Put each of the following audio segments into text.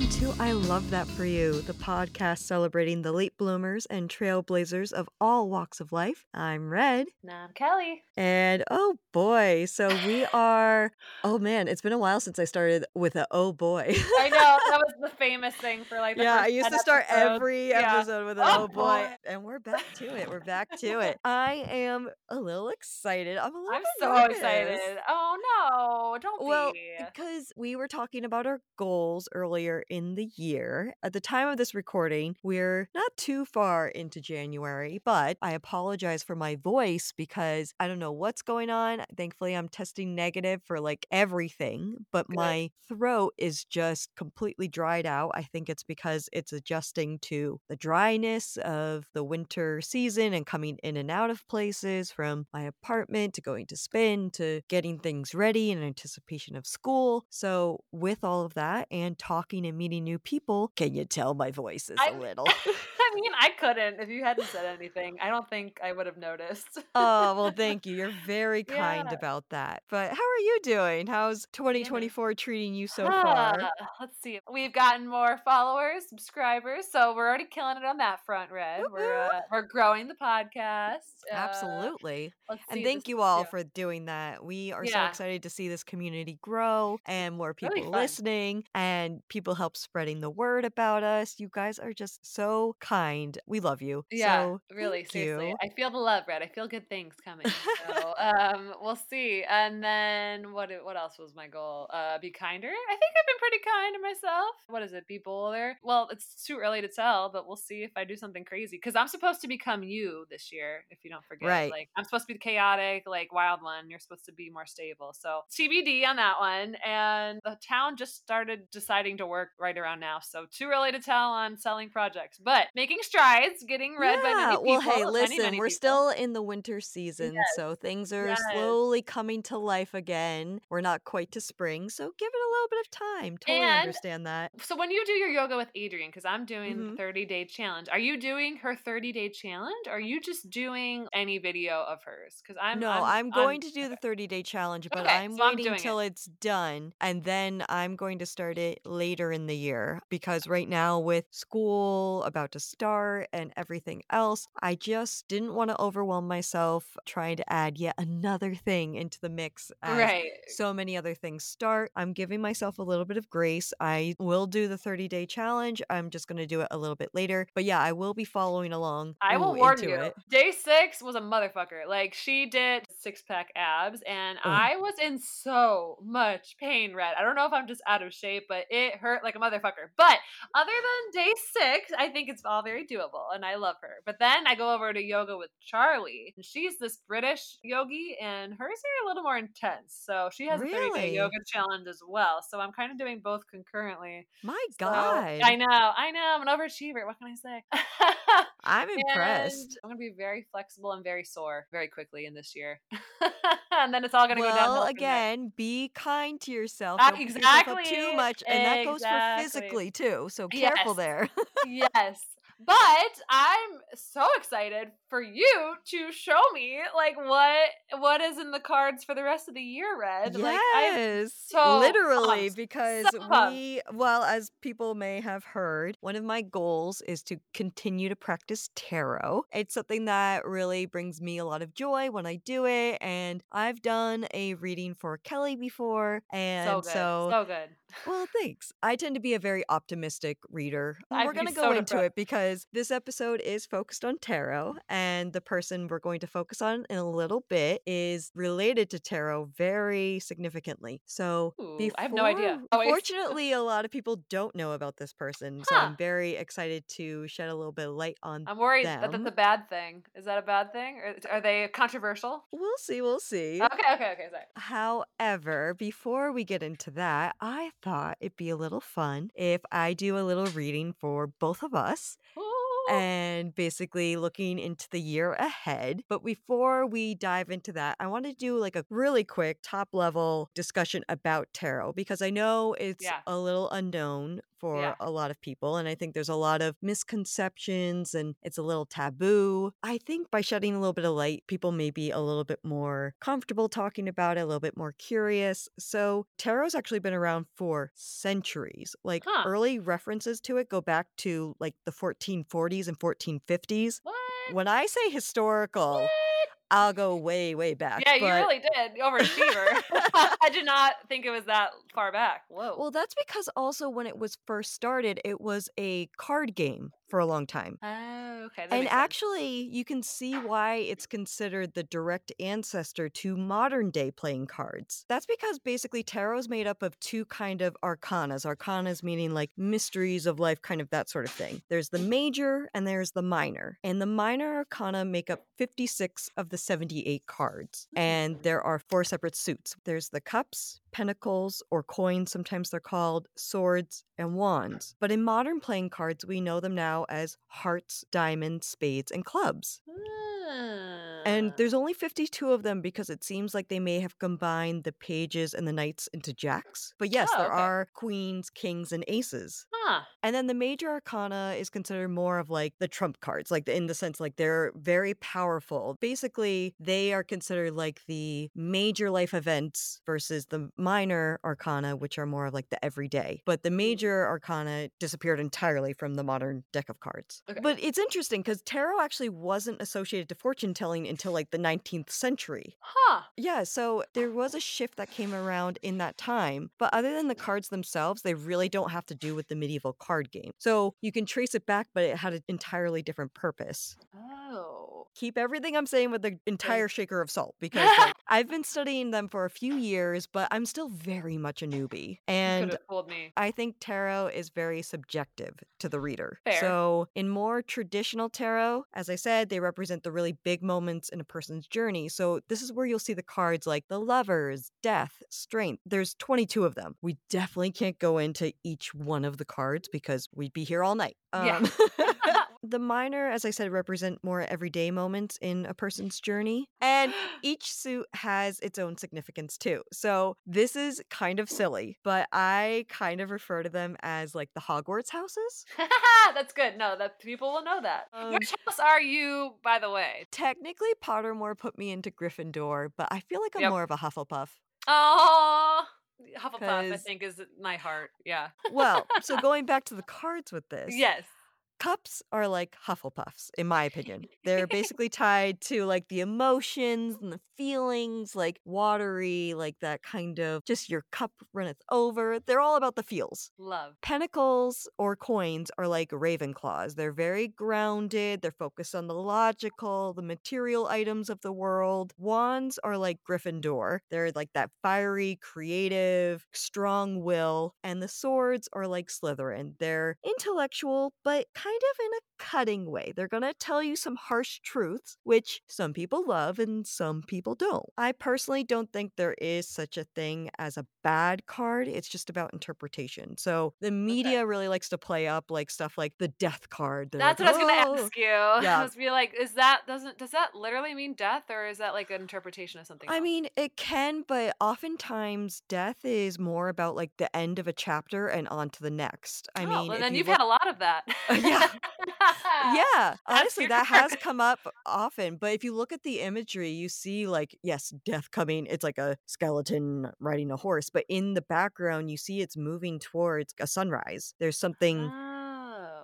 welcome to I Love That For You, the podcast celebrating the late bloomers and trailblazers of all walks of life. I'm Red. And I'm Kelly. And oh boy, so we are, oh man, it's been a while since I started with a oh boy. I know, that was the famous thing for like yeah, I used to start episodes. every Yeah. episode with an Oh, oh boy. boy. And we're back to it. We're back to it. I am a little excited. I'm a little I'm so nervous. excited. Oh no, don't Well, be. because we were talking about our goals earlier in the year. At the time of this recording, we're not too far into January, but I apologize for my voice because I don't know what's going on. Thankfully, I'm testing negative for like everything, but Good. my throat is just completely dried out. I think it's because it's adjusting to the dryness of the winter season and coming in and out of places from my apartment to going to spin to getting things ready in anticipation of school. So, with all of that and talking and meeting new people, can you tell my voice is a little? I mean, I couldn't if you hadn't said anything. I don't think I would have noticed. oh, well, thank you. You're very kind Yeah. about that. But how are you doing? How's 2024 treating you so far? Ah, let's see. We've gotten more followers, subscribers, so we're already killing it on that front, Red. We're uh, we're growing the podcast. Uh, Absolutely. And thank you all yeah. for doing that. We are so excited to see this community grow and more people Really listening and people help spreading the word about us. You guys are just so kind. We love you. Yeah, so really, seriously. you. I feel the love, Red. I feel good things coming. So, um, we'll see. And then what? What else was my goal? Uh, be kinder. I think I've been pretty kind to myself. What is it? Be bolder. Well, it's too early to tell, but we'll see if I do something crazy. Because I'm supposed to become you this year. If you don't forget, Right. Like I'm supposed to be the chaotic, like wild one. You're supposed to be more stable. So TBD on that one. And the town just started deciding to work right around now. So too early to tell on selling projects, but making strides, getting read by many Yeah, people. well, hey, listen, many we're people. still in the winter season, Yes, so things are yes. slowly coming to life again. We're not quite to spring, so give it a little bit of time. Totally And- understand that. So when you do your yoga with Adriene, because I'm doing Mhm. the 30 day challenge, are you doing her 30 day challenge? Or are you just doing any video of hers? Because I'm no, I'm, I'm, going I'm- to do the 30 day challenge, but Okay, I'm so waiting doing till it's done and then I'm going to start it later in the year because right now, with school about to and everything else, I just didn't want to overwhelm myself trying to add yet another thing into the mix. As right. so many other things start. I'm giving myself a little bit of grace. I will do the 30 day challenge. I'm just going to do it a little bit later. But yeah, I will be following along. I will warn you. It. Day six was a motherfucker. Like she did six pack abs, and Ugh. I was in so much pain. Red. I don't know if I'm just out of shape, but it hurt like a motherfucker. But other than day six, I think it's all very doable, and I love her. But then I go over to yoga with Charlie, and she's this British yogi, and hers are a little more intense. So she has a 30 day yoga challenge as well. So I'm kind of doing both concurrently. My So, God. I know, I know. I'm an overachiever. What can I say? I'm impressed. I'm gonna be very flexible and very sore very quickly in this year, and then it's all gonna go downhill. Well, from there. again, be kind to yourself. Ah, Don't beat yourself up too much, and that goes for physically too. So careful Yes. there. yes, but I'm so excited for you to show me like what what is in the cards for the rest of the year, Red. Like yes, so literally, pumped, because so we, well, as people may have heard, one of my goals is to continue to practice tarot. It's something that really brings me a lot of joy when I do it, and I've done a reading for Kelly before, and so good, so good. Well, thanks. I tend to be a very optimistic reader. I'd we're going to so go into it because this episode is focused on tarot, and the person we're going to focus on in a little bit is related to tarot very significantly. So, Ooh, I have no idea. Oh. Fortunately, a lot of people don't know about this person, so Huh. I'm very excited to shed a little bit of light on. I'm worried that that's them. a bad thing. Is that a bad thing? Or are they controversial? We'll see. We'll see. Okay, okay, okay. Sorry. However, before we get into that, I thought it'd be a little fun if I do a little reading for both of us and basically looking into the year ahead. But before we dive into that, I want to do like a really quick top level discussion about tarot because I know it's Yeah. a little unknown for Yeah. a lot of people. And I think there's a lot of misconceptions and it's a little taboo. I think by shedding a little bit of light, people may be a little bit more comfortable talking about it, a little bit more curious. So tarot's actually been around for centuries. Like Huh. early references to it go back to like the 1440s and 1450s. What? When I say historical? I'll go way, way back. Yeah, you really did. Overachiever. I did not think it was that far back. Whoa. Well, that's because also when it was first started, it was a card game for a long time. oh, okay. That And actually, you can see why it's considered the direct ancestor to modern day playing cards. That's because basically tarot is made up of two kind of arcanas. Arcanas meaning like mysteries of life, kind of that sort of thing. There's the major and there's the minor. And the minor arcana make up 56 of the 78 cards. And Mm. there are four separate suits. There's the cups, pentacles, or coins, sometimes they're called, swords, and wands. But in modern playing cards, we know them now as hearts, diamonds, spades, and clubs. Ah. And there's only 52 of them because it seems like they may have combined the pages and the knights into jacks. But yes, Oh, there okay. are queens, kings, and aces. Huh. And then the major arcana is considered more of like the trump cards, like in the sense like they're very powerful. Basically, they are considered like the major life events versus the minor arcana, which are more of like the everyday. But the mm-hmm. major arcana disappeared entirely from the modern deck of cards. Okay. But it's interesting because tarot actually wasn't associated to fortune telling until like the 19th century. Huh. Yeah, so there was a shift that came around in that time. But other than the cards themselves, they really don't have to do with the medieval card game. So you can trace it back, but it had an entirely different purpose. Oh. Keep everything I'm saying with the entire shaker of salt because like, I've been studying them for a few years, but I'm still very much a newbie. And have fooled me. I think tarot is very subjective to the reader. Fair. So, in more traditional tarot, as I said, they represent the really big moments in a person's journey. So, this is where you'll see the cards like the lovers, death, strength. There's 22 of them. We definitely can't go into each one of the cards because we'd be here all night. Yeah. Um, The minor, as I said, represent more everyday moments in a person's journey. And each suit has its own significance too. So this is kind of silly, but I kind of refer to them as like the Hogwarts houses. That's good. No, that people will know that. Um, Which house are you, by the way? Technically, Pottermore put me into Gryffindor, but I feel like I'm Yep. more of a Hufflepuff. Oh, Hufflepuff, I think, is my heart. Yeah. Well, so going back to the cards with this, Yes. Cups are like Hufflepuffs, in my opinion. They're basically tied to like the emotions and the feelings, like watery, like that kind of just your cup runneth over. They're all about the feels. Love. Pentacles or coins are like Ravenclaws. They're very grounded, they're focused on the logical, the material items of the world. Wands are like Gryffindor. They're like that fiery, creative, strong will. And the swords are like Slytherin. They're intellectual, but kind of in a cutting way. They're going to tell you some harsh truths, which some people love and some people don't. I personally don't think there is such a thing as a bad card. It's just about interpretation. So the media really likes to play up like stuff like the death card. They're That's like, what I was "Oh." gonna ask you. I was be like, is that doesn't does that literally mean death, or is that like an interpretation of something? I else? mean, it can, but oftentimes death is more about like the end of a chapter and on to the next. I oh, mean, well, then you you've look- had a lot of that. yeah. Yeah, honestly, that has come up often. But if you look at the imagery, you see, like, yes, death coming. It's like a skeleton riding a horse, but in the background, you see it's moving towards a sunrise. There's something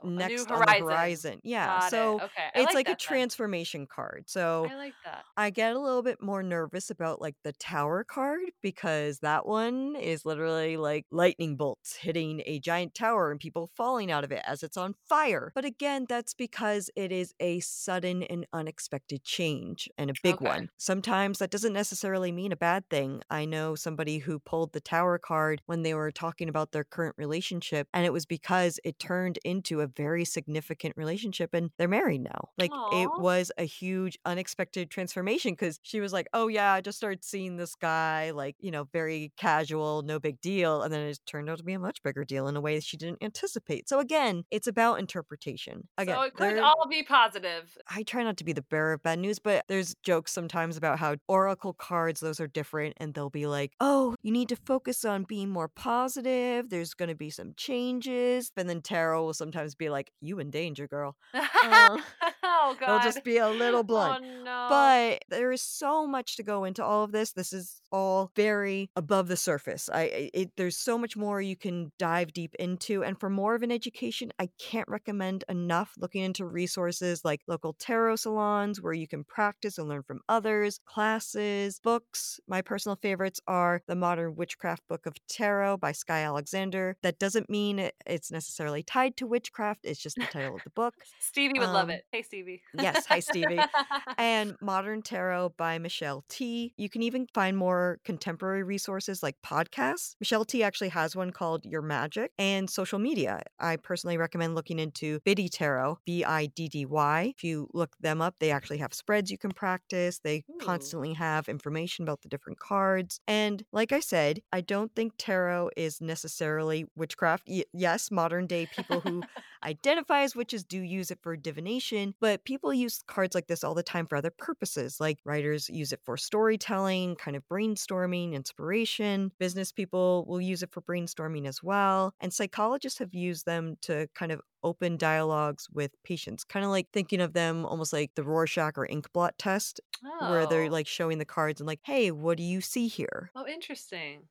Oh, a next new on the horizon. Yeah, Got it. so okay, I it's like, a that then. transformation card. So I like that. I get a little bit more nervous about like the tower card because that one is literally like lightning bolts hitting a giant tower and people falling out of it as it's on fire. But again, that's because it is a sudden and unexpected change and a big Okay. one. Sometimes that doesn't necessarily mean a bad thing. I know somebody who pulled the tower card when they were talking about their current relationship, and it was because it turned into a a very significant relationship and they're married now. Like it was a huge unexpected transformation because she was like, oh yeah, I just started seeing this guy, like, you know, very casual, no big deal. And then it turned out to be a much bigger deal in a way that she didn't anticipate. So again, it's about interpretation. Again, so it could all be positive. I try not to be the bearer of bad news, but there's jokes sometimes about how oracle cards, those are different, and they'll be like, oh, you need to focus on being more positive. There's going to be some changes. And then tarot will sometimes be like, you in danger, girl. Uh, oh god. They'll just be a little blunt. Oh no. But there is so much to go into all of this. This is all very above the surface. I it, there's so much more you can dive deep into, and for more of an education, I can't recommend enough looking into resources like local tarot salons where you can practice and learn from others, classes, books. My personal favorites are the Modern Witchcraft Book of Tarot by Skye Alexander. That doesn't mean it, it's necessarily tied to witchcraft. It's just the title of the book. Stevie would love um, it. Hey Stevie. yes, hi, Stevie. and Modern Tarot by Michelle Tea. You can even find more contemporary resources like podcasts. Michelle Tea actually has one called Your Magic and social media. I personally recommend looking into Biddy Tarot, B I D D Y. If you look them up, they actually have spreads you can practice. They Ooh. constantly have information about the different cards. And like I said, I don't think tarot is necessarily witchcraft. Y- yes, modern day people who identify as witches do use it for divination, but people use cards like this all the time for other purposes. Like writers use it for storytelling, kind of brainstorming, inspiration. Business people will use it for brainstorming as well. And psychologists have used them to kind of open dialogues with patients, kind of like thinking of them almost like the Rorschach or ink blot test, where they're Oh. like showing the cards and like, hey, what do you see here? Oh, interesting.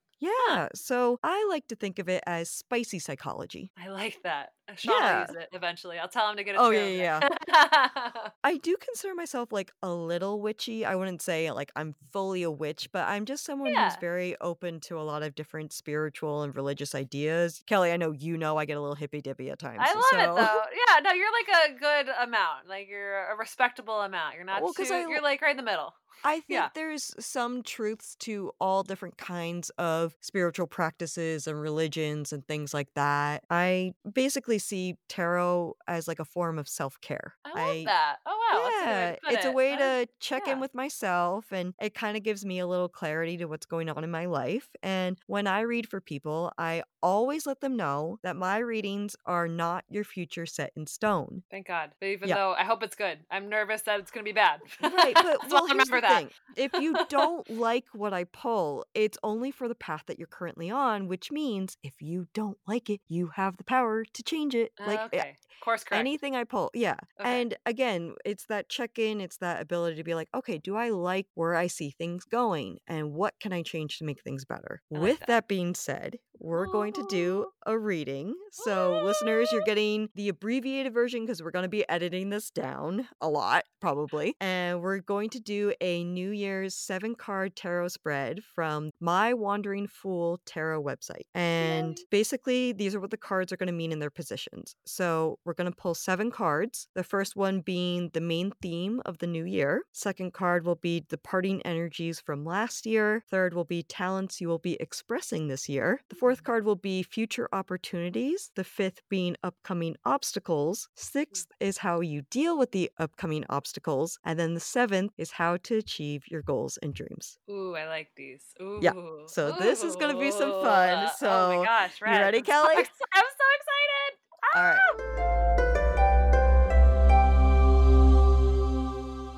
Yeah. So I like to think of it as spicy psychology. I like that. Uh, Sean Yeah. will use it eventually. I'll tell him to get it. Oh, yeah, deck. I do consider myself like a little witchy. I wouldn't say like I'm fully a witch, but I'm just someone who's very open to a lot of different spiritual and religious ideas. Kelly, I know you know I get a little hippy dippy at times. I love so... it though. Yeah, no, you're like a good amount. Like you're a respectable amount. You're not Well, too. I- You're like right in the middle. I think Yeah. there's some truths to all different kinds of spiritual practices and religions and things like that. I basically see tarot as like a form of self care. I love that. Oh wow, that's a way Yeah, it's a it. way That is- to check yeah. in with myself and it kind of gives me a little clarity to what's going on in my life. And when I read for people, I always let them know that my readings are not your future set in stone. Thank God. But even Yeah. though I hope it's good, I'm nervous that it's gonna be bad. Right, but well, remember that. thing. If you don't like what I pull, it's only for the path that you're currently on, which means if you don't like it, you have the power to change it. Like eh, okay, course correct. anything I pull. Yeah. Okay. And again, it's that check in, it's that ability to be like, okay, do I like where I see things going? And what can I change to make things better? Like With that. that. being said, we're going to do oh. a reading. So, listeners, you're getting the abbreviated version because we're going to be editing this down a lot, probably. And we're going to do a New Year's seven card tarot spread from my Wandering Fool tarot website. And basically, these are what the cards are going to mean in their positions. So, we're going to pull seven cards. The first one being the main theme of the new year. Second card will be departing energies from last year. Third will be talents you will be expressing this year. The fourth card will be future opportunities. The fifth being upcoming obstacles. Sixth is how you deal with the upcoming obstacles. And then the seventh is how to achieve your goals and dreams. Ooh, I like these. Ooh. Yeah, so this is gonna be some fun, Ooh. oh so, my gosh, you ready, Kelly? I'm so excited. All right. Ah!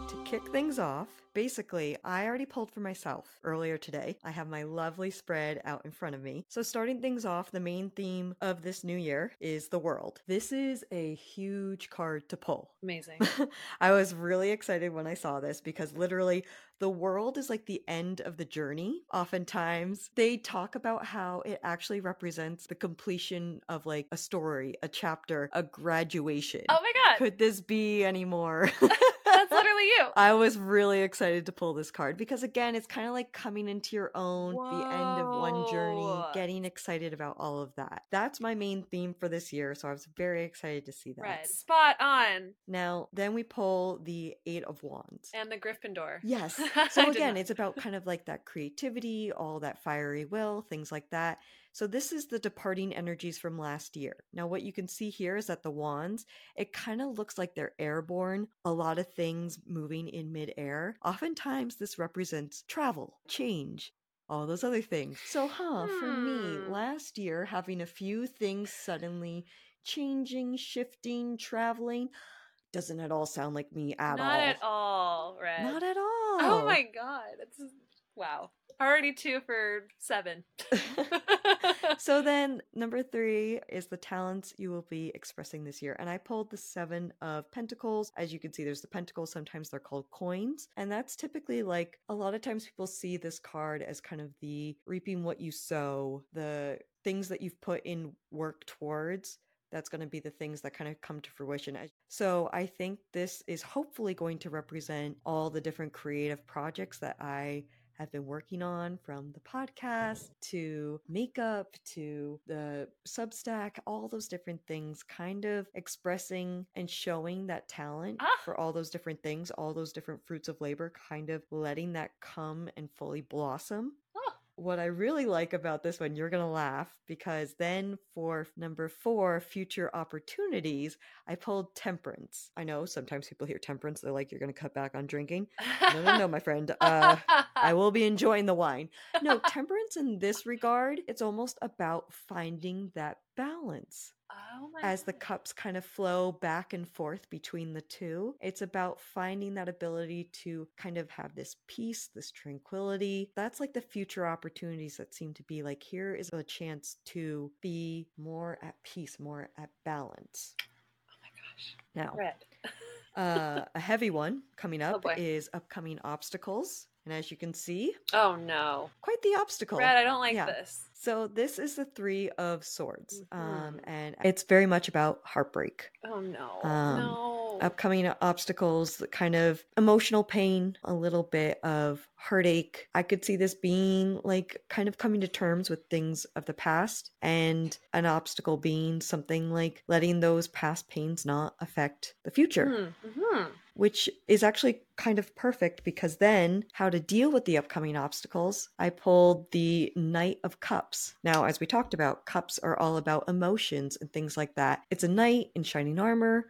To kick things off, basically, I already pulled for myself earlier today. I have my lovely spread out in front of me. So, starting things off, the main theme of this new year is the world. This is a huge card to pull. Amazing. I was really excited when I saw this because literally the world is like the end of the journey. Oftentimes, they talk about how it actually represents the completion of like a story, a chapter, a graduation. Oh my god, Could this be any more? that's literally you. I was really excited to pull this card because again, it's kind of like coming into your own, the end of one journey, getting excited about all of that. That's my main theme for this year, so I was very excited to see that. Red, spot on. Now, then we pull the 8 of wands. And the Gryffindor. Yes. So again, it's about kind of like that creativity, all that fiery will, things like that. So this is the departing energies from last year. Now what you can see here is that the wands, it kind of looks like they're airborne, a lot of things moving in midair. Oftentimes this represents travel, change, all those other things. So, huh, for me, Hmm. last year having a few things suddenly changing, shifting, traveling doesn't at all sound like me at Not all. Not at all, right? Not at all. Oh my god. It's wow. Already two for seven. so then number three is the talents you will be expressing this year and i pulled the seven of pentacles as you can see there's the pentacles sometimes they're called coins and that's typically like a lot of times people see this card as kind of the reaping what you sow the things that you've put in work towards that's going to be the things that kind of come to fruition. So I think this is hopefully going to represent all the different creative projects that I have been working on from the podcast to makeup to the Substack, all those different things, kind of expressing and showing that talent Ah. for all those different things, all those different fruits of labor, kind of letting that come and fully blossom Oh, what I really like about this one, you're going to laugh because then for number four, future opportunities, I pulled temperance. I know sometimes people hear temperance, they're like, you're going to cut back on drinking. No, no, no, my friend. Uh, I will be enjoying the wine. No, temperance in this regard, it's almost about finding that balance Oh as the cups kind of flow back and forth between the two. It's about finding that ability to kind of have this peace, this tranquility. That's like the future opportunities that seem to be like here is a chance to be more at peace, more at balance. Oh my gosh. Now, uh, a heavy one coming up boy. is upcoming obstacles. And as you can see, Oh no. quite the obstacle. Red, I don't like Yeah. this. So this is the three of swords. Um, Mhm. and it's very much about heartbreak. Oh no. Um, no. Upcoming obstacles, the kind of emotional pain, a little bit of heartache. I could see this being like kind of coming to terms with things of the past, and an obstacle being something like letting those past pains not affect the future, Mhm. which is actually kind of perfect because then how to deal with the upcoming obstacles. I pulled the Knight of Cups. Now, as we talked about, cups are all about emotions and things like that. It's a knight in shining armor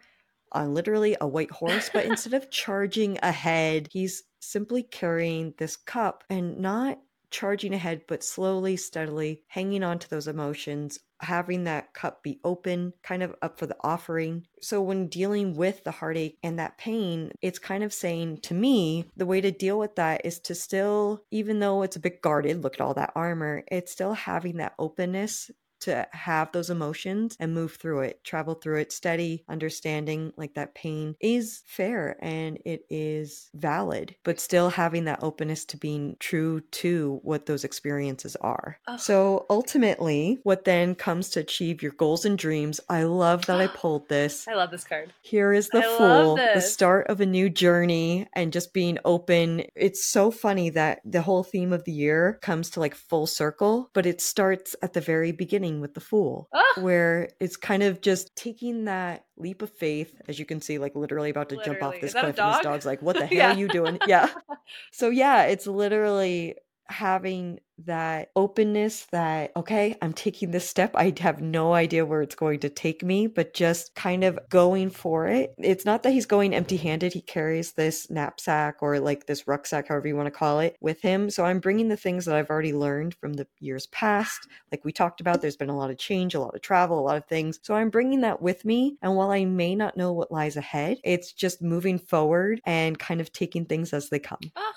on literally a white horse, but instead of charging ahead, he's simply carrying this cup and not charging ahead, but slowly, steadily hanging on to those emotions, having that cup be open, kind of up for the offering. So, when dealing with the heartache and that pain, it's kind of saying to me, the way to deal with that is to still, even though it's a bit guarded, look at all that armor, it's still having that openness to have those emotions and move through it, travel through it steady, understanding like that pain is fair and it is valid, but still having that openness to being true to what those experiences are. Ugh. So ultimately, what then comes to achieve your goals and dreams, I love that I pulled this. I love this card. Here is the I Fool, the start of a new journey and just being open. It's so funny that the whole theme of the year comes to like full circle, but it starts at the very beginning with the Fool, Ah! where it's kind of just taking that leap of faith, as you can see, like literally about to jump off this cliff, and this dog's like, What the hell Yeah. are you doing? Yeah. So, yeah, it's literally having that openness that okay i'm taking this step. I have no idea where it's going to take me but just kind of going for it. It's not that he's going empty handed he carries this knapsack or like this rucksack however you want to call it with him. So i'm bringing the things that i've already learned from the years past. Like we talked about there's been a lot of change a lot of travel a lot of things. So i'm bringing that with me and while i may not know what lies ahead it's just moving forward and kind of taking things as they come. Oh,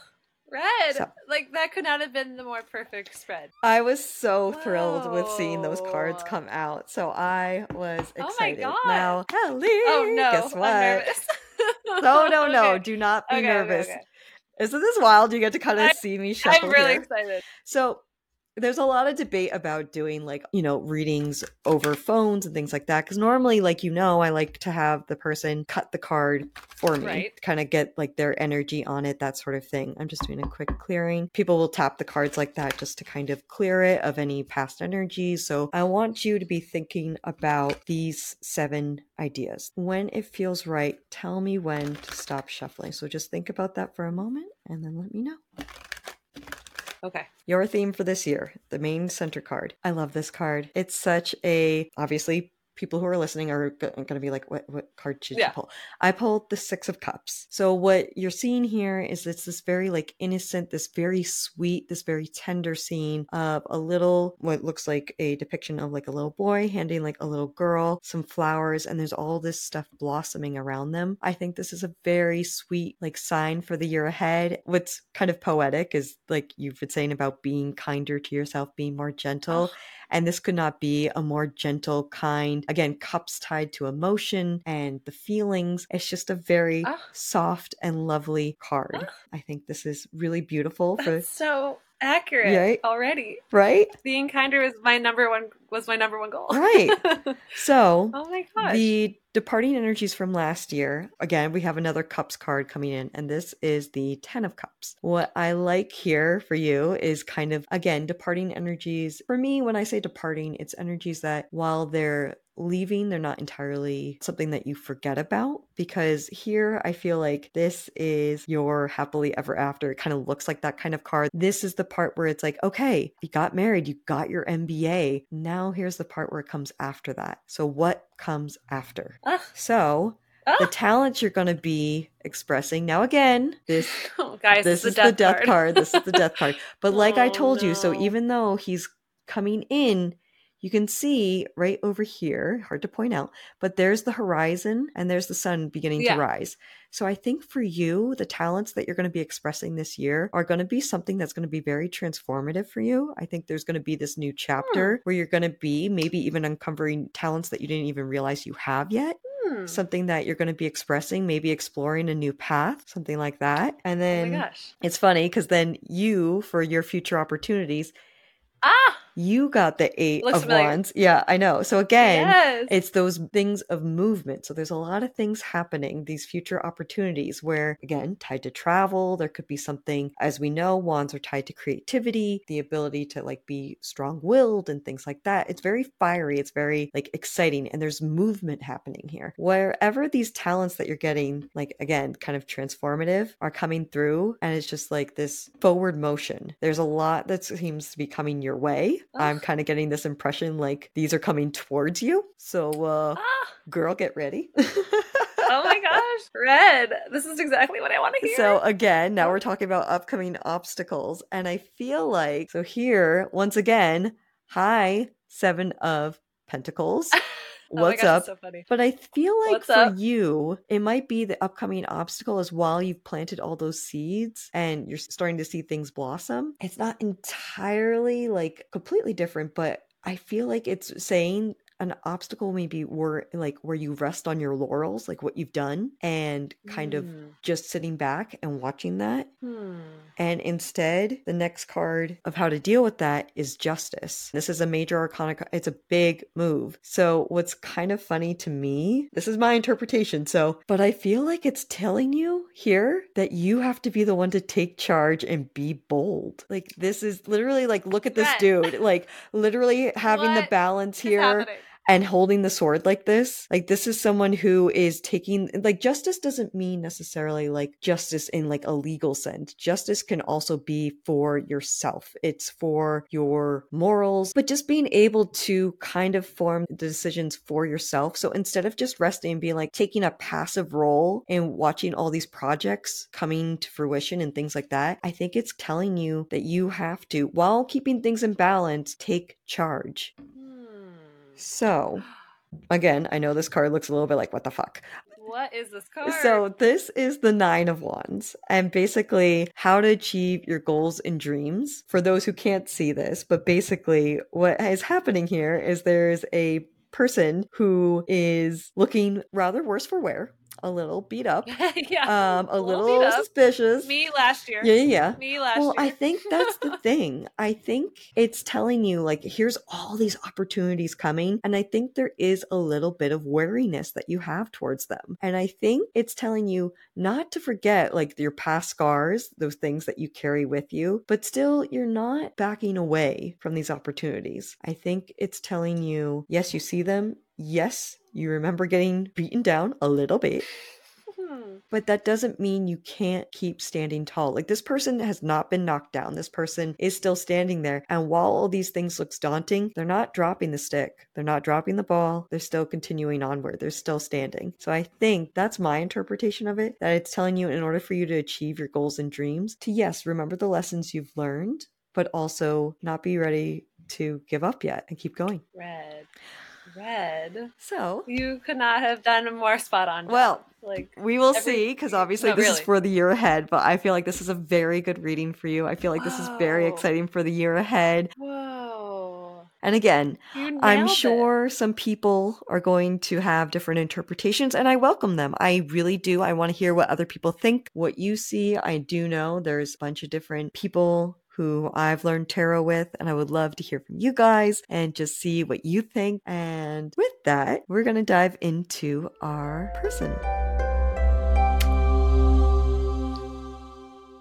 red. So- Like that could not have been the more perfect spread. I was so thrilled with seeing those cards come out. So I was excited. Oh my. God. Now, Kelly, Oh no. guess what? No, no, no. Okay. Do not be okay, nervous. okay. Isn't this wild? You get to kind of I- see me shuffle I'm really here. excited. So there's a lot of debate about doing like, you know, readings over phones and things like that. Cause normally, like, you know, I like to have the person cut the card for me, Right. kind of get like their energy on it, that sort of thing. I'm just doing a quick clearing. People will tap the cards like that just to kind of clear it of any past energies. So I want you to be thinking about these seven ideas. When it feels right, tell me when to stop shuffling. So just think about that for a moment and then let me know. Okay. Your theme for this year, the main center card. I love this card. It's such a obviously people who are listening are going to be like, what, what card did Yeah. you pull? I pulled the Six of Cups. So what you're seeing here is it's this very like innocent, this very sweet, this very tender scene of a little, what looks like a depiction of like a little boy handing like a little girl some flowers, and there's all this stuff blossoming around them. I think this is a very sweet like sign for the year ahead. What's kind of poetic is like you've been saying about being kinder to yourself, being more gentle. Oh. And this could not be a more gentle, kind, again, cups tied to emotion and the feelings. It's just a very Ah. soft and lovely card. Ah. I think this is really beautiful for so accurate Right? already. right? Being kinder was my number one was my number one goal. Right. So oh my gosh. the departing energies from last year, again, we have another cups card coming in, and this is the 10 of cups. What I like here for you is kind of, again, departing energies. For me, when I say departing, it's energies that while they're leaving, they're not entirely something that you forget about. Because here, I feel like this is your happily ever after. It kind of looks like that kind of card. This is the part where it's like, okay, you got married, you got your MBA. Now here's the part where it comes after that. So, what comes after? So, the talents you're going to be expressing. Now, again, this Oh, guys, this is the death card. This is the death card. But like I Oh, told you, so oh, even though he's coming in, you can see right over here, hard to point out, but there's the horizon and there's the sun beginning Yeah. to rise. So I think for you, the talents that you're going to be expressing this year are going to be something that's going to be very transformative for you. I think there's going to be this new chapter where you're going to be maybe even uncovering talents that you didn't even realize you have yet Hmm. something that you're going to be expressing, maybe exploring a new path, something like that. And Oh then gosh. it's funny because then you, for your future opportunities, Ah. You got the eight of familiar. wands. Yeah, I know. So again, yes. it's those things of movement. So there's a lot of things happening, these future opportunities where, again, tied to travel, there could be something, as we know, wands are tied to creativity, the ability to like be strong willed and things like that. It's very fiery, it's very like exciting, and there's movement happening here. Wherever these talents that you're getting, like again, kind of transformative, are coming through, and it's just like this forward motion. There's a lot that seems to be coming your way. I'm kind of getting this impression like these are coming towards you. So, uh, ah. girl, get ready. Oh my gosh. Red. This is exactly what I want to hear. So again, now we're talking about upcoming obstacles, and I feel like so here once again, hi, seven of pentacles. Oh What's gosh, up? so. But I feel like What's for up? you, it might be the upcoming obstacle as while you've planted all those seeds and you're starting to see things blossom. It's not entirely like completely different, but I feel like it's saying an obstacle maybe where like where you rest on your laurels, like what you've done, and kind of Hmm. just sitting back and watching that. Hmm. And instead, the next card of how to deal with that is justice. This is a major arcana. It's a big move. So, what's kind of funny to me, this is my interpretation. So, but I feel like it's telling you here that you have to be the one to take charge and be bold. Like, this is literally like, look at this dude. Like, literally having the balance here happening? And holding the sword like this like this is someone who is taking like justice doesn't mean necessarily like justice in like a legal sense. Justice can also be for yourself. It's for your morals. But just being able to kind of form the decisions for yourself. So instead of just resting and being like taking a passive role and watching all these projects coming to fruition and things like that i think it's telling you that you have to while keeping things in balance take charge. Hmm. So, again, I know this card looks a little bit like what the fuck. What is this card? So, this is the Nine of Wands, and basically how to achieve your goals and dreams. For those who can't see this, but basically, what is happening here is there's a person who is looking rather worse for wear, a little beat up, yeah. um, a little little suspicious. Me last year. Yeah, yeah. Me last Well, year. I think that's the thing. I think it's telling you, like, here's all these opportunities coming. And I think there is a little bit of wariness that you have towards them. And I think it's telling you not to forget, like, your past scars, those things that you carry with you, but still, you're not backing away from these opportunities. I think it's telling you, yes, you see them. Yes, you remember getting beaten down a little bit. Mm. But that doesn't mean you can't keep standing tall. Like this person has not been knocked down. This person is still standing there. And while all these things looks daunting, they're not dropping the stick. They're not dropping the ball. They're still continuing onward. They're still standing. So I think that's my interpretation of it. That it's telling you in order for you to achieve your goals and dreams, to yes, remember the lessons you've learned, but also not be ready to give up yet and keep going. Red. Red. So You could not have done a more spot on. job. Well, like we will Every- see because obviously this is for the year ahead, but I feel like this is a very good reading for you. I feel like this is very exciting for the year ahead. whoa. And again, I'm nailed it. sure some people are going to have different interpretations, and I welcome them. I really do. I want to hear what other people think, what you see. I do know there's a bunch of different people who I've learned tarot with, and I would love to hear from you guys and just see what you think. And with that, we're going to dive into our person.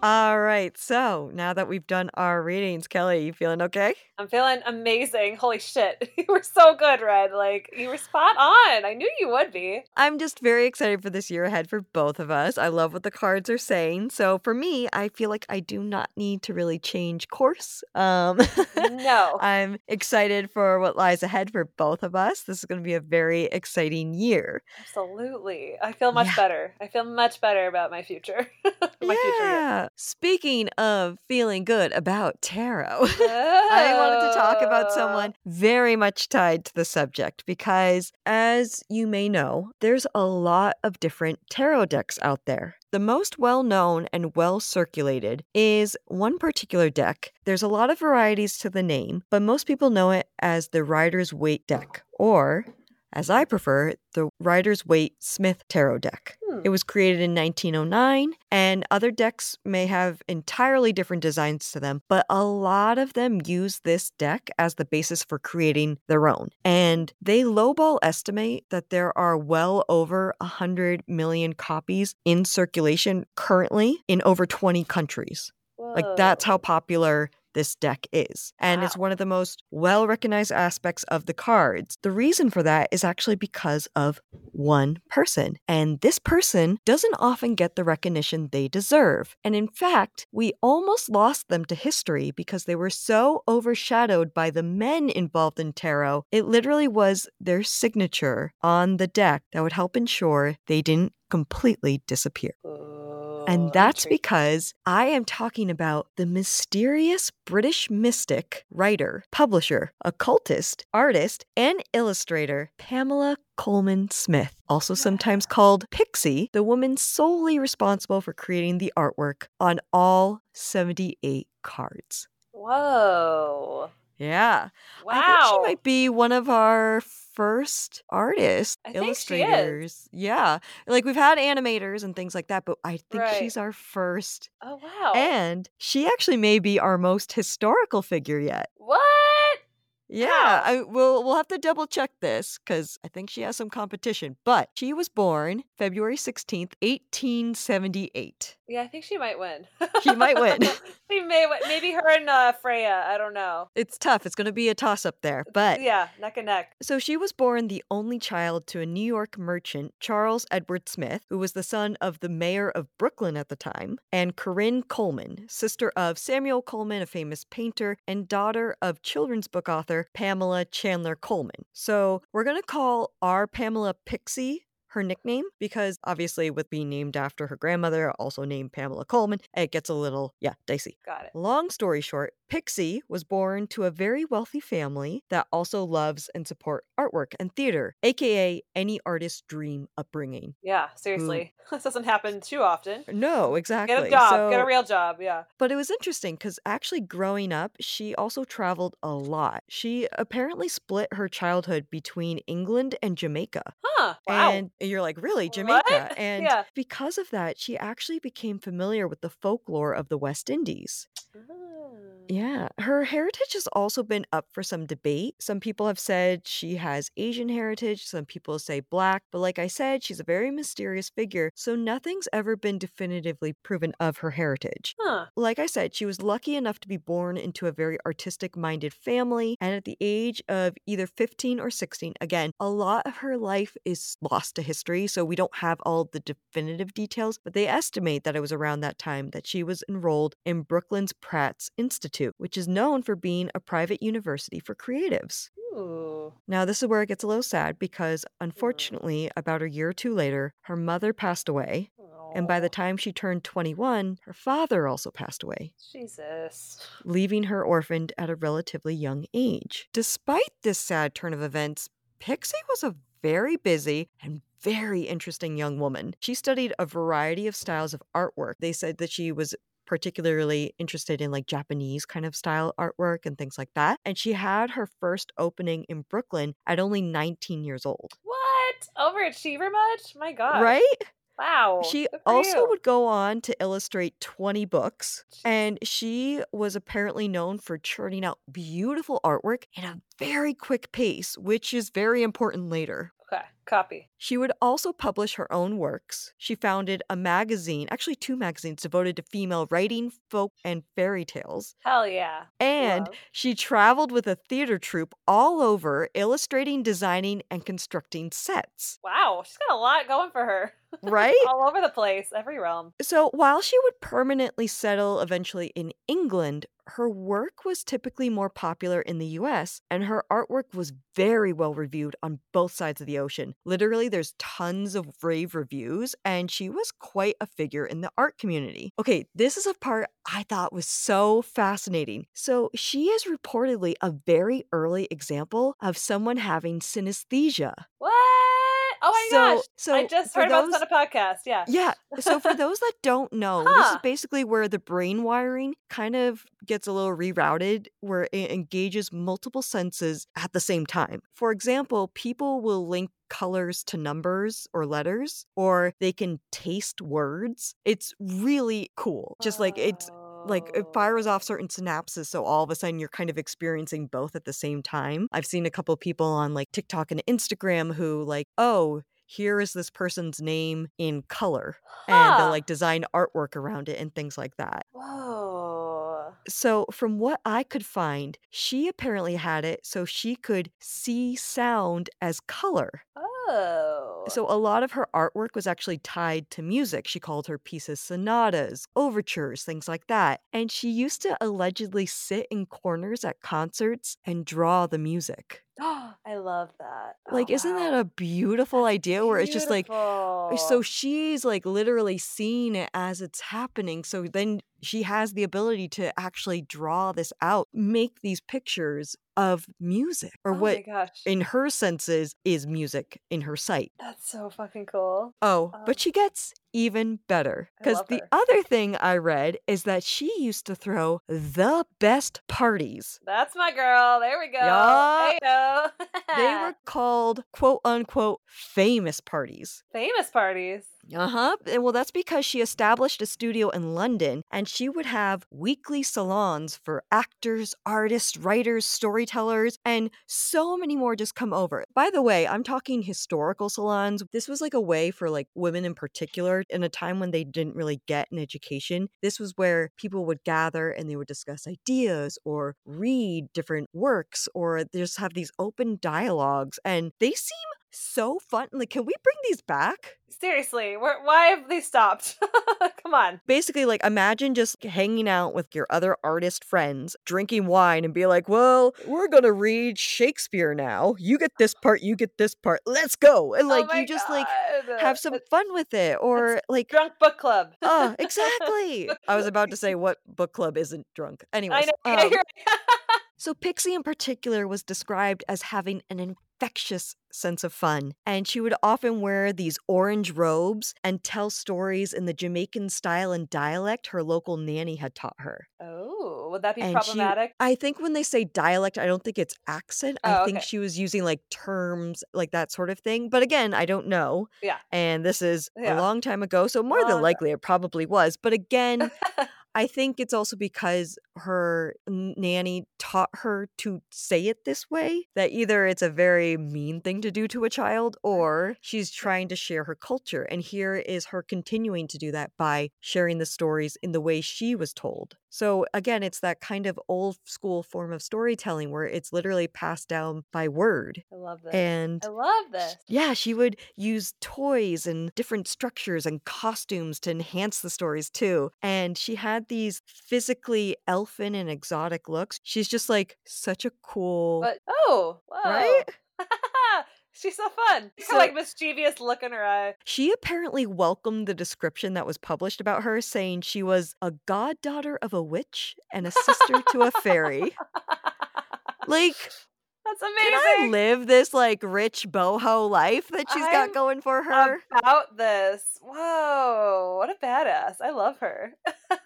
All right. So now that we've done our readings, Kelly, you feeling okay? I'm feeling amazing. Holy shit. You were so good, Red. Like, you were spot on. I knew you would be. I'm just very excited for this year ahead for both of us. I love what the cards are saying. So for me, I feel like I do not need to really change course. Um No. I'm excited for what lies ahead for both of us. This is going to be a very exciting year. Absolutely. I feel much Yeah. better. I feel much better about my future. my future year. Speaking of feeling good about tarot. I wanted to talk about ah. someone very much tied to the subject because, as you may know, there's a lot of different tarot decks out there. The most well known and well circulated is one particular deck. There's a lot of varieties to the name, but most people know it as the Rider's Waite deck, or as I prefer, the Rider's Waite Smith Tarot deck. Hmm. It was created in 1909, and other decks may have entirely different designs to them, but a lot of them use this deck as the basis for creating their own. And they lowball estimate that there are well over 100 million copies in circulation currently in over 20 countries. Like, that's how popular this deck is. And it's one of the most well recognized aspects of the cards. The reason for that is actually because of one person. And this person doesn't often get the recognition they deserve. And in fact, we almost lost them to history because they were so overshadowed by the men involved in tarot. It literally was their signature on the deck that would help ensure they didn't completely disappear. And oh, that's because I am talking about the mysterious British mystic, writer, publisher, occultist, artist, and illustrator Pamela Colman Smith, also sometimes called Pixie, the woman solely responsible for creating the artwork on all 78 cards. Whoa. Yeah. Wow. I think she might be one of our first artist I think she is. illustrators. Yeah. Like we've had animators and things like that, but I think Right. she's our first. Oh wow. And she actually may be our most historical figure yet. what? Yeah, I, we'll we'll have to double check this because I think she has some competition. But she was born February sixteenth, eighteen seventy eight. Yeah, I think she might win. She might win. she may win. Maybe her and uh, Freya. I don't know. It's tough. It's going to be a toss up there, but Yeah, neck and neck. So she was born the only child to a New York merchant, Charles Edward Smith, who was the son of the mayor of Brooklyn at the time, and Corinne Colman, sister of Samuel Colman, a famous painter, and daughter of children's book author Pamela Chandler Colman. So we're going to call our Pamela Pixie her nickname because obviously with being named after her grandmother also named Pamela Colman it gets a little yeah dicey Got it. Long story short, Pixie was born to a very wealthy family that also loves and support artwork and theater, aka any artist's dream upbringing. Yeah, seriously. This doesn't happen too often. No, exactly. Get a job. Get a real job. Yeah. but it was interesting because actually growing up, she also traveled a lot. She apparently split her childhood between England and Jamaica. Huh. Wow. And you're like, really, What? Jamaica? And Yeah. because of that, she actually became familiar with the folklore of the West Indies. Mm. Yeah, her heritage has also been up for some debate. Some people have said she has Asian heritage, some people say black, but like I said, she's a very mysterious figure, so nothing's ever been definitively proven of her heritage. Huh. Like I said, she was lucky enough to be born into a very artistic minded family, and at the age of either 15 or 16, again, a lot of her life is lost to history, so we don't have all the definitive details, but they estimate that it was around that time that she was enrolled in Brooklyn's Pratt's Institute, which is known for being a private university for creatives. Ooh. Now, this is where it gets a little sad because, mm-hmm. unfortunately, about a year or two later, her mother passed away, and by the time she turned 21, her father also passed away Jesus. leaving her orphaned at a relatively young age. Despite this sad turn of events, Pixie was a very busy and very interesting young woman. She studied a variety of styles of artwork. They said that she was particularly interested in like Japanese kind of style artwork and things like that. And she had her first opening in Brooklyn at only 19 years old. What? Overachiever much? My God. Right? Wow. She also you. would go on to illustrate 20 books, and she was apparently known for churning out beautiful artwork in a very quick pace, which is very important later. Copy. She would also publish her own works. She founded a magazine, actually, two magazines devoted to female writing, folk, and fairy tales. Hell yeah. And Love. she traveled with a theater troupe all over, illustrating, designing, and constructing sets. Wow. She's got a lot going for her. Right? All over the place, every realm. So while she would permanently settle eventually in England, her work was typically more popular in the US, and her artwork was very well reviewed on both sides of the ocean. Literally, there's tons of rave reviews, and she was quite a figure in the art community. Okay, this is a part I thought was so fascinating. So, she is reportedly a very early example of someone having synesthesia. What? Oh my so, gosh. so I just heard about those- this on a podcast. Yeah. yeah. So for those that don't know, this is basically where the brain wiring kind of gets a little rerouted, where it engages multiple senses at the same time. For example, people will link colors to numbers or letters, or they can taste words. It's really cool. Just like it's like it fires off certain synapses so all of a sudden you're kind of experiencing both at the same time i've seen a couple people on like tiktok and instagram who like oh here is this person's name in color and they'll like design artwork around it and things like that Whoa. so from what i could find she apparently had it so she could see sound as color Oh. Oh. so a lot of her artwork was actually tied to music. She called her pieces sonatas, overtures, things like that. And she used to allegedly sit in corners at concerts and draw the music. I love that. Oh, Like, isn't that a beautiful idea where it's just like, so she's like literally seeing it as it's happening. So then she has the ability to actually draw this out, make these pictures of music or oh what in her senses is music in her sight. That's so fucking cool. Oh, Um, but she gets even better. Because the other thing I read is that she used to throw the best parties. That's my girl. There we go. Yeah. They were called quote unquote famous parties. famous parties. Uh huh. Well, that's because she established a studio in London and she would have weekly salons for actors, artists, writers, storytellers, and so many more just come over. By the way, I'm talking historical salons. This was like a way for like women in particular in a time when they didn't really get an education. This was where people would gather and they would discuss ideas or read different works or just have these open dialogues and they seem so fun. Like, can we bring these back? Seriously, where, why have they stopped? Come on. basically like imagine just hanging out with your other artist friends drinking wine and be like well we're gonna read shakespeare now you get this part you get this part let's go and like oh you just like have some fun with it or like drunk book club. oh exactly i was about to say what book club isn't drunk anyways I know. um, so Pixie in particular was described as having an infectious sense of fun, and she would often wear these orange robes and tell stories in the Jamaican style and dialect her local nanny had taught her. oh, would that be And she- problematic? I think when they say dialect, I don't think it's accent. I Oh, think okay. she was using like terms like that sort of thing. But again, I don't know. Yeah. And this is Yeah. a long time ago, so more Long than likely it probably was. But again, I think it's also because her nanny taught her to say it this way, that either it's a very mean thing to do to a child or she's trying to share her culture. And here is her continuing to do that by sharing the stories in the way she was told. So again, it's that kind of old school form of storytelling where it's literally passed down by word. I love this. And I love this. yeah, she would use toys and different structures and costumes to enhance the stories too. And she had these physically elfin and exotic looks. She's just like such a cool. But oh, whoa. Right? She's so fun. So- like mischievous look in her eye. She apparently welcomed the description that was published about her, saying she was a goddaughter of a witch and a sister to a fairy. Like, That's can I live this like rich boho life that she's I'm got going for her? About this. Whoa. What a badass. I love her.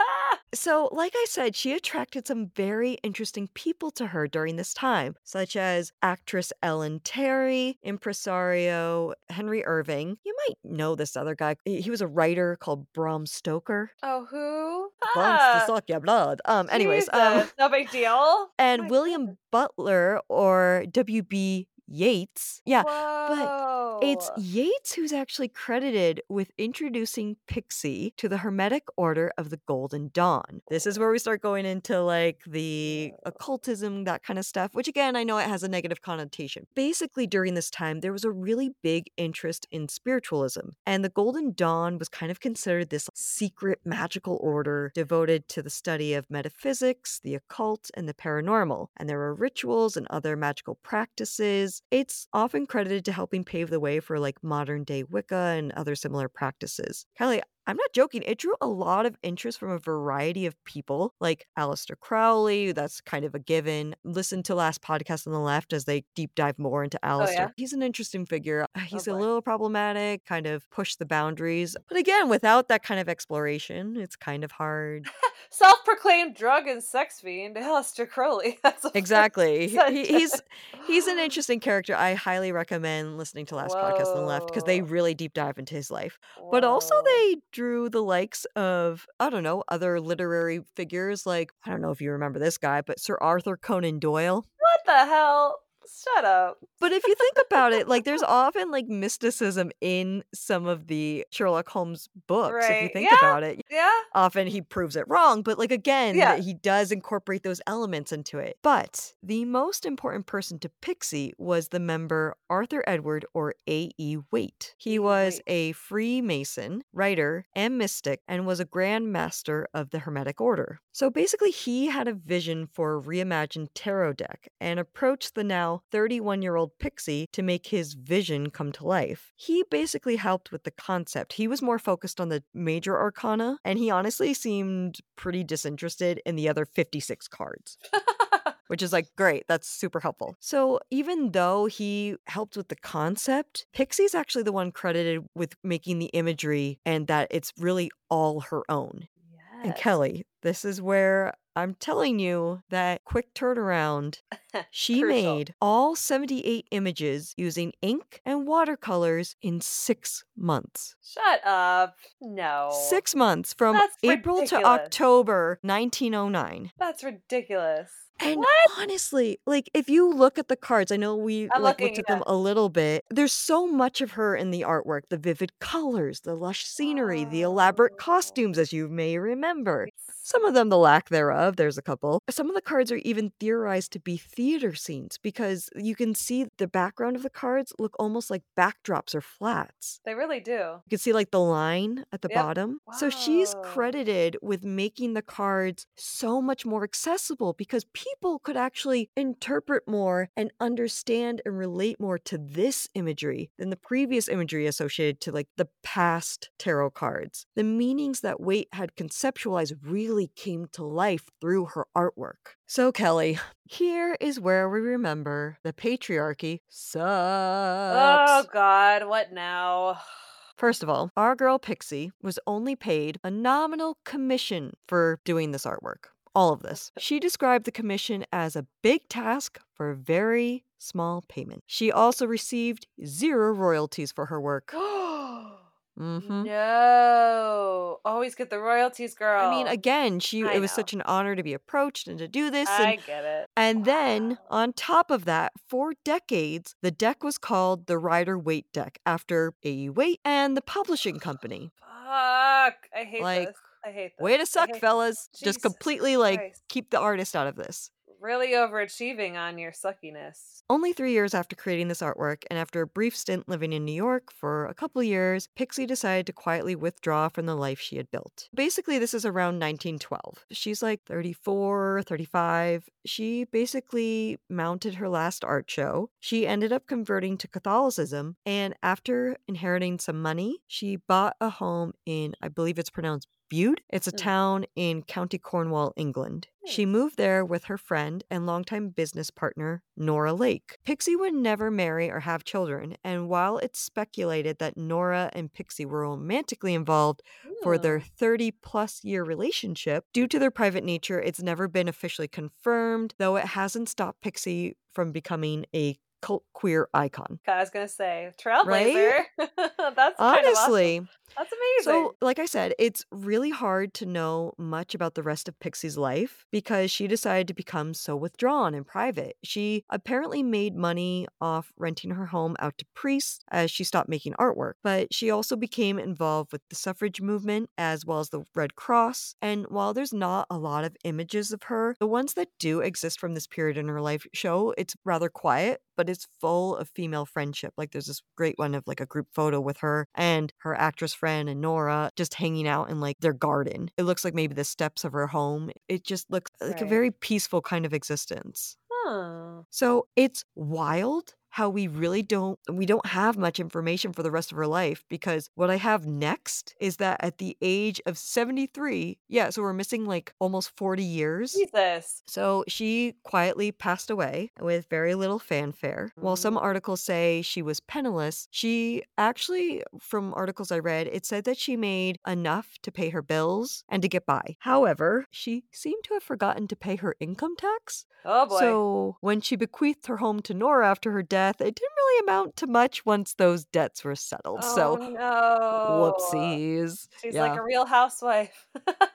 So, like I said, she attracted some very interesting people to her during this time, such as actress Ellen Terry, impresario Henry Irving. You might know this other guy. He was a writer called Bram Stoker. oh, who? Wants Ah, to suck your blood. Um, anyways, um, no big deal. and my William Butler or W.B. Yeats. Yeah, Whoa. It's Yeats who's actually credited with introducing Pixie to the Hermetic Order of the Golden Dawn. This is where we start going into like the occultism, that kind of stuff, which again, I know it has a negative connotation. Basically, during this time, there was a really big interest in spiritualism, and the Golden Dawn was kind of considered this secret magical order devoted to the study of metaphysics, the occult, and the paranormal. And there were rituals and other magical practices. It's often credited to helping pave the way for like modern day Wicca and other similar practices. Kelly, I'm not joking. It drew a lot of interest from a variety of people, like Aleister Crowley. That's kind of a given. Listen to last podcast on the left as they deep dive more into Aleister. yeah? He's an interesting figure. Uh, He's a little problematic, kind of push the boundaries. But again, without that kind of exploration, it's kind of hard. Self-proclaimed drug and sex fiend, Aleister Crowley. That's Exactly. He- such he- a- he's he's an interesting character. I highly recommend listening to last podcast on the left because they really deep dive into his life. But also they drew the likes of I don't know other literary figures like I don't know if you remember this guy, but Sir Arthur Conan Doyle. What the hell? Shut up. But if you think about it, like there's often like mysticism in some of the Sherlock Holmes books. If you think Yeah. about it, Yeah. often he proves it wrong, but like again, Yeah. he does incorporate those elements into it. But the most important person to Pixie was the member Arthur Edward or A.E. Waite. He was a Freemason, writer, and mystic, and was a Grand Master of the Hermetic Order. So basically, he had a vision for a reimagined tarot deck and approached the now 31 year old Pixie to make his vision come to life. He basically helped with the concept. He was more focused on the major arcana, and he honestly seemed pretty disinterested in the other 56 cards which is like great that's super helpful so even though he helped with the concept pixie's actually the one credited with making the imagery and that it's really all her own and kelly this is where i'm telling you that quick turnaround she made all 78 images using ink and watercolors in six months Shut up. No. six months from That's april to october 1909 That's ridiculous. And What? honestly, like if you look at the cards, I know we I'm like looking, looked at yeah. them a little bit. There's so much of her in the artwork, the vivid colors, the lush scenery, the oh. elaborate Oh. costumes, as you may remember. Some of them, the lack thereof, there's a couple. Some of the cards are even theorized to be theater scenes because you can see the background of the cards look almost like backdrops or flats. They really do. You can see like the line at the Yep. bottom. So she's credited with making the cards so much more accessible because people could actually interpret more and understand and relate more to this imagery than the previous imagery associated to like the past tarot cards. The meanings that Waite had conceptualized really came to life through her artwork. So, Kelly, here is where we remember the patriarchy oh, sucks. Oh God, what now? First of all, our girl Pixie was only paid a nominal commission for doing this artwork. All of this. She described the commission as a big task for very small payment. She also received zero royalties for her work. Oh, hmm No. Always get the royalties, girl. I mean, again, she I it was know. such an honor to be approached and to do this. I And, get it. and then on top of that, for decades, the deck was called the Rider Waite deck after A.E. Waite and the publishing company. Fuck. I hate Like, this. I hate this. Way to suck, fellas. Just completely like Christ. keep the artist out of this. Really overachieving on your suckiness. Only three years after creating this artwork, and after a brief stint living in New York for a couple years, Pixie decided to quietly withdraw from the life she had built. Basically, this is around 1912. She's like 34, 35. She basically mounted her last art show. She ended up converting to Catholicism, and after inheriting some money, she bought a home in, I believe it's pronounced Bude. It's a Mm. town in County Cornwall, England. She moved there with her friend and longtime business partner, Nora Lake. Pixie would never marry or have children, and while it's speculated that Nora and Pixie were romantically involved for their Hmm. 30 plus year relationship, due to their private nature, it's never been officially confirmed, though it hasn't stopped Pixie from becoming a queer icon. I was gonna say trailblazer. That's kind of Honestly, awesome. That's amazing. So, like I said, it's really hard to know much about the rest of Pixie's life because she decided to become so withdrawn and private. She apparently made money off renting her home out to priests as she stopped making artwork, but she also became involved with the suffrage movement as well as the Red Cross. And while there's not a lot of images of her, the ones that do exist from this period in her life show it's rather quiet, but it's full of female friendship. Like there's this great one of like a group photo with her and her actress friend and Nora just hanging out in like their garden. It looks like maybe the steps of her home. It just looks like a very peaceful kind of existence. Huh. So it's wild how we really don't we don't have much information for the rest of her life because what I have next is that at the age of 73, yeah, so we're missing like almost 40 years. Jesus. So she quietly passed away with very little fanfare. While some Mm. articles say she was penniless, she actually, from articles I read, it said that she made enough to pay her bills and to get by. However, she seemed to have forgotten to pay her income tax. Oh boy. So when she bequeathed her home to Nora after her death, it didn't really amount to much once those debts were settled. oh so no. whoopsies. She's yeah. like a real housewife.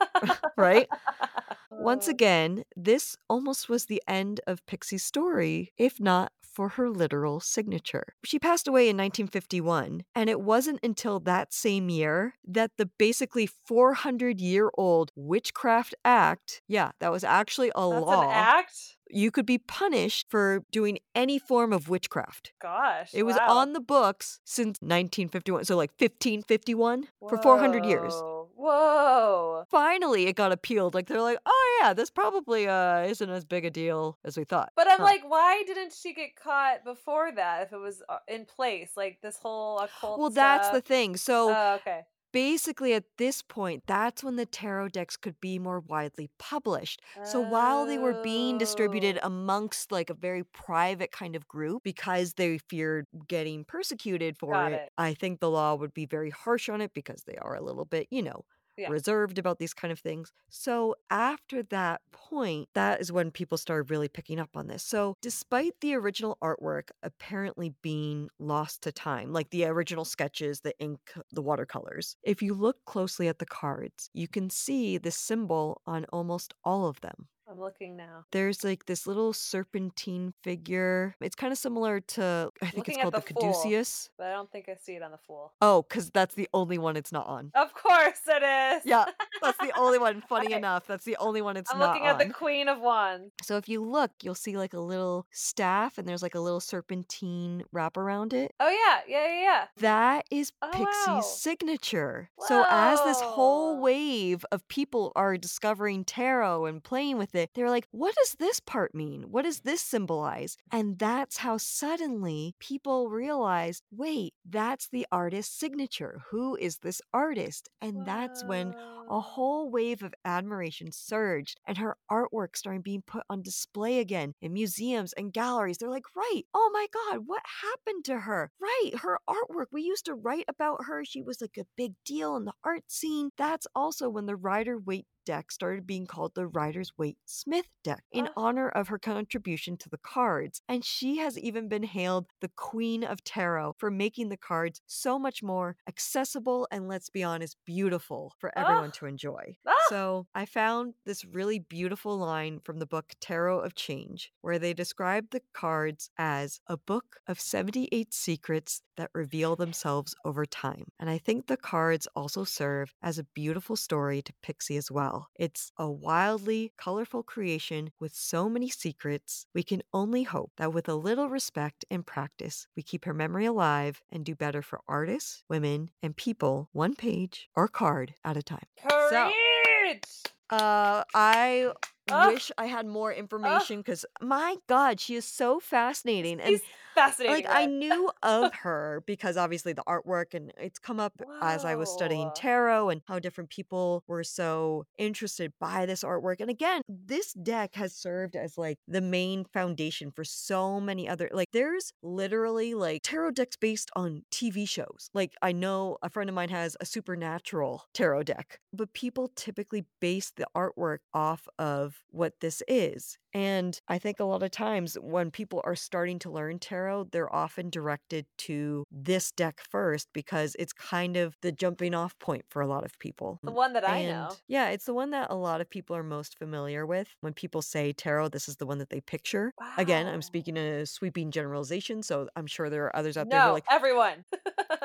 right? Once again, this almost was the end of Pixie's story, if not for her literal signature. She passed away in 1951, and it wasn't until that same year that the basically 400 year old Witchcraft Act, yeah, that was actually a That's law. an act? You could be punished for doing any form of witchcraft. Gosh. It was wow. on the books since 1951, so like 1551 for 400 years Whoa. Whoa. finally it got appealed. Like they're like, oh yeah, this probably uh isn't as big a deal as we thought. But I'm Huh. like, why didn't she get caught before that if it was uh, in place? Like this whole occult well, that's the thing. So Oh, okay. Basically, at this point, that's when the tarot decks could be more widely published. So while they were being distributed Oh. amongst like a very private kind of group because they feared getting persecuted for it, it. I think the law would be very harsh on it because they are a little bit, you know, Yeah. reserved about these kind of things. So after that point, that is when people started really picking up on this. So despite the original artwork apparently being lost to time, like the original sketches, the ink, the watercolors, if you look closely at the cards, you can see the symbol on almost all of them. I'm looking now. There's like this little serpentine figure. It's kind of similar to, I think Looking it's called the, the fool. caduceus. But I don't think I see it on the fool. Oh, because that's the only one it's not on. Of course it is. Yeah, That's the only one. Funny I- enough, that's the only one it's not on. I'm looking at the. Queen of Wands. So if you look, you'll see like a little staff, and there's like a little serpentine wrap around it. Oh yeah, yeah, yeah, yeah. That is Oh, Pixie's wow. signature. So as this whole wave of people are discovering tarot and playing with it, they're like, what does this part mean? What does this symbolize? And that's how suddenly people realize, wait, that's the artist's signature. Who is this artist? And that's when a whole wave of admiration surged and her artwork started being put on display again in museums and galleries. They're like, right, oh my God, what happened to her? Right, her artwork. We used to write about her. She was like a big deal in the art scene. That's also when the Rider Waite deck started being called the Rider's Waite Smith deck in honor of her contribution to the cards. And she has even been hailed the Queen of Tarot for making the cards so much more accessible and, let's be honest, beautiful for everyone Ah. to enjoy. Ah. So I found this really beautiful line from the book Tarot of Change, where they describe the cards as a book of 78 secrets that reveal themselves over time. And I think the cards also serve as a beautiful story to Pixie as well. It's a wildly colorful creation with so many secrets. We can only hope that with a little respect and practice, we keep her memory alive and do better for artists, women, and people, one page or card at a time. So- Uh, I Ugh. wish I had more information because my God, she is so fascinating. And fascinating. like I knew of her because obviously the artwork and it's come up as I was studying tarot and how different people were so interested by this artwork. And again, this deck has served as like the main foundation for so many other like there's literally like tarot decks based on TV shows. Like I know a friend of mine has a supernatural tarot deck, but people typically base the artwork off of what this is. And I think a lot of times when people are starting to learn tarot, they're often directed to this deck first because it's kind of the jumping off point for a lot of people. The mm, one that I and know. yeah, it's the one that a lot of people are most familiar with. When people say tarot, this is the one that they picture. Again, I'm speaking in a sweeping generalization, so I'm sure there are others out there who No, are like, everyone.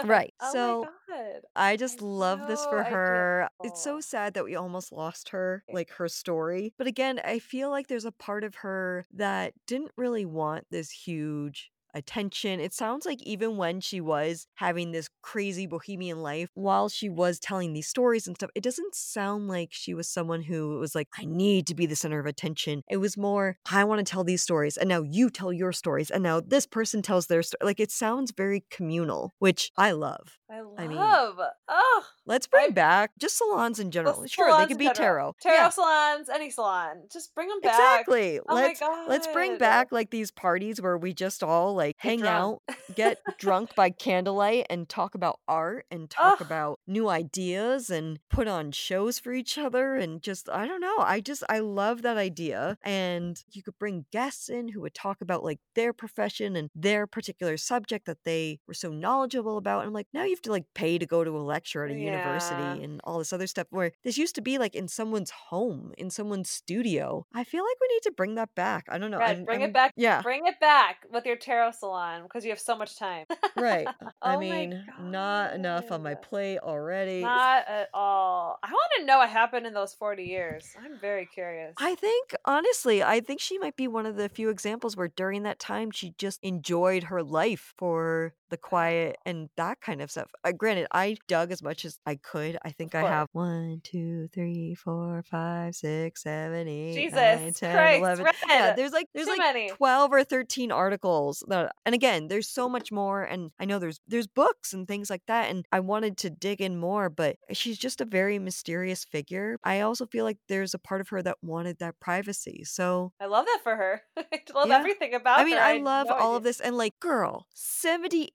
right. Oh so my god. I just love this for her. It's so sad that we almost lost her, like her story. But again, I feel like there's a part of her that didn't really want this huge attention. It sounds like even when she was having this crazy bohemian life, while she was telling these stories and stuff, it doesn't sound like she was someone who was like, I need to be the center of attention. It was more, I want to tell these stories, and now you tell your stories, and now this person tells their story. Like it sounds very communal, which I love. I love. I mean, oh, Let's bring I- back just salons in general. Sure, they could be tarot. Tarot Yeah, salons, any salon. Just bring them back. exactly. Oh let's my god. let's bring back like these parties where we just all like Get hang drunk. out, get drunk by candlelight, and talk about art and talk Ugh. about new ideas and put on shows for each other and just I don't know. I just I love that idea. And you could bring guests in who would talk about like their profession and their particular subject that they were so knowledgeable about. And I'm like, now you have to like pay to go to a lecture at a Yeah. university and all this other stuff where this used to be like in someone's home, in someone's studio. I feel like we need to bring that back. I don't know. Red, I'm- bring I'm- it back. Yeah. Bring it back with your tarot salon because you have so much time. Right. I Oh my mean, not enough on my plate already. Not at all. I want to know what happened in those 40 years. I'm very curious. I think, honestly, I think she might be one of the few examples where during that time she just enjoyed her life for the quiet and that kind of stuff. Uh, granted, I dug as much as I could. I think I have one, two, three, four, five, six, seven, eight, Jesus nine, 10, Christ, 11. Red. Yeah, there's like there's Too like many. 12 or 13 articles that and again there's so much more and i know there's there's books and things like that and i wanted to dig in more but she's just a very mysterious figure i also feel like there's a part of her that wanted that privacy so I love that for her. I love Yeah. everything about i mean her. i had love all of this and like girl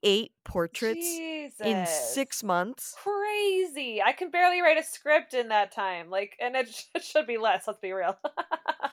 78 portraits in six months Crazy. I can barely write a script in that time. Like, and it, sh- it should be less, let's be real.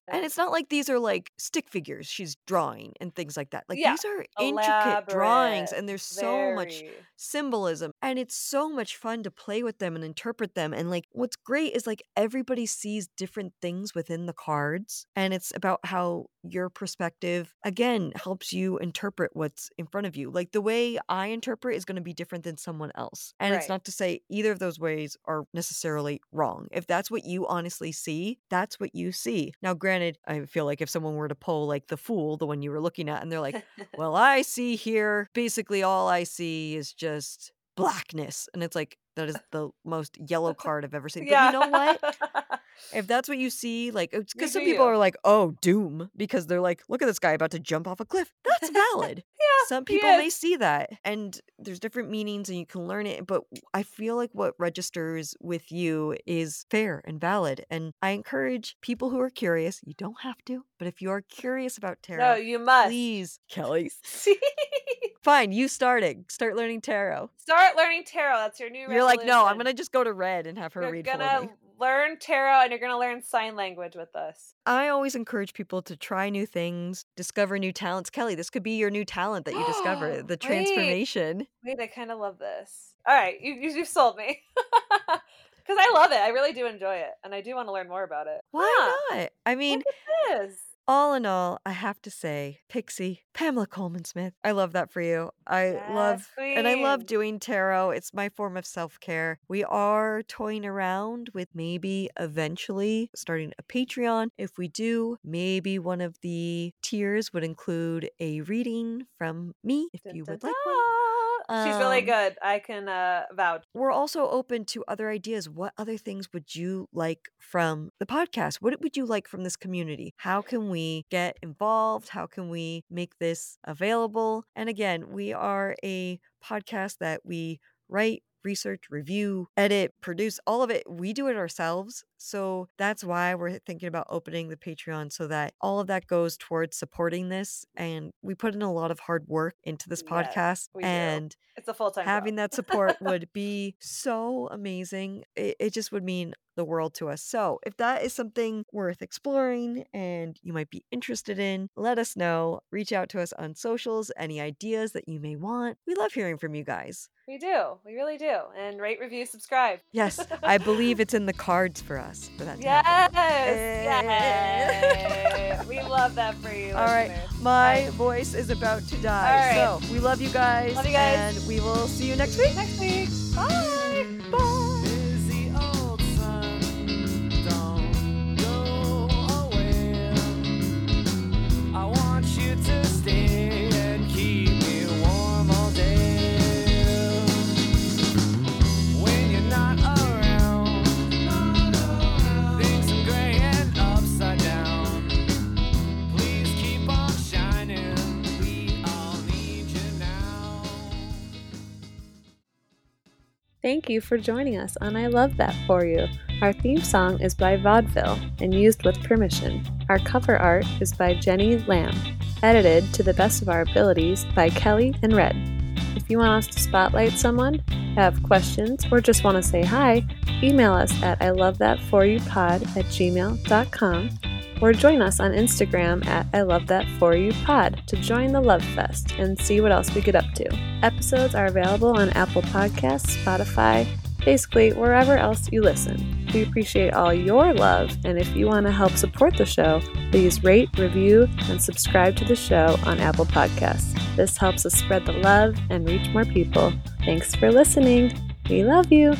and it's not like these are like stick figures she's drawing and things like that like Yeah, these are intricate drawings and there's so much symbolism and it's so much fun to play with them and interpret them and like what's great is like everybody sees different things within the cards and it's about how your perspective again helps you interpret what's in front of you like the way i interpret is going to be different than someone else and it's not to say either of those ways are necessarily wrong if that's what you honestly see that's what you see now granted i feel like if someone were to pull like the fool the one you were looking at and they're like well, I see here basically all I see is just blackness. And it's like, that is the most yellow card I've ever seen. But yeah. you know what? If that's what you see, like, because some people are like, oh, doom, because they're like, look at this guy about to jump off a cliff. That's valid. yeah. Some people may see that, and there's different meanings, and you can learn it. But I feel like what registers with you is fair and valid. And I encourage people who are curious, you don't have to, but if you are curious about tarot, No, you must. please, Kelly, See? Fine, you started. Start learning tarot. Start learning tarot. That's your new You're like, no, I'm gonna just go to red and have her You're read gonna for me. Learn tarot and you're going to learn sign language with us. I always encourage people to try new things, discover new talents. Kelly, this could be your new talent that you discover the Wait. transformation. Wait, I kind of love this. All right, you, you, you've sold me. Because I love it. I really do enjoy it. And I do want to learn more about it. Why Huh, not? I mean, Look at this. All in all, I have to say, Pixie, Pamela Colman Smith. I love that for you. I love Yes, and I love doing tarot. It's my form of self-care. We are toying around with maybe eventually starting a Patreon. If we do, maybe one of the tiers would include a reading from me if Dun, you dun, would like one. Dun. She's really Um, good. I can uh, vouch. We're also open to other ideas. What other things would you like from the podcast? What would you like from this community? How can we get involved? How can we make this available? And again, we are a podcast that we write, research, review, edit, produce, all of it. We do it ourselves. So that's why we're thinking about opening the Patreon so that all of that goes towards supporting this. And we put in a lot of hard work into this Yes, podcast. do. and It's a full time having that support would be so amazing. It, it just would mean the world to us. So, if that is something worth exploring and you might be interested in, let us know. Reach out to us on socials, any ideas that you may want. We love hearing from you guys. We do. We really do. And rate, review, subscribe. Yes, I believe it's in the cards for us for that Yes. happen. Yes. we love that for you. All right, listeners. my All voice is about to die. All So, we love you guys. Love you guys. And we will see you next week. Next week. Bye. Bye. Busy old Thank you for joining us on I Love That For You. Our theme song is by Vaudeville and used with permission. Our cover art is by Jenny Lam, edited to the best of our abilities by Kelly and Red. If you want us to spotlight someone, have questions, or just want to say hi, email us at I love that for you pod at gmail.com or join us on Instagram at I Love That For You Pod to join the Love Fest and see what else we get up to. Episodes are available on Apple Podcasts, Spotify, basically wherever else you listen. We appreciate all your love, and if you want to help support the show, please rate, review, and subscribe to the show on Apple Podcasts. This helps us spread the love and reach more people. Thanks for listening. We love you.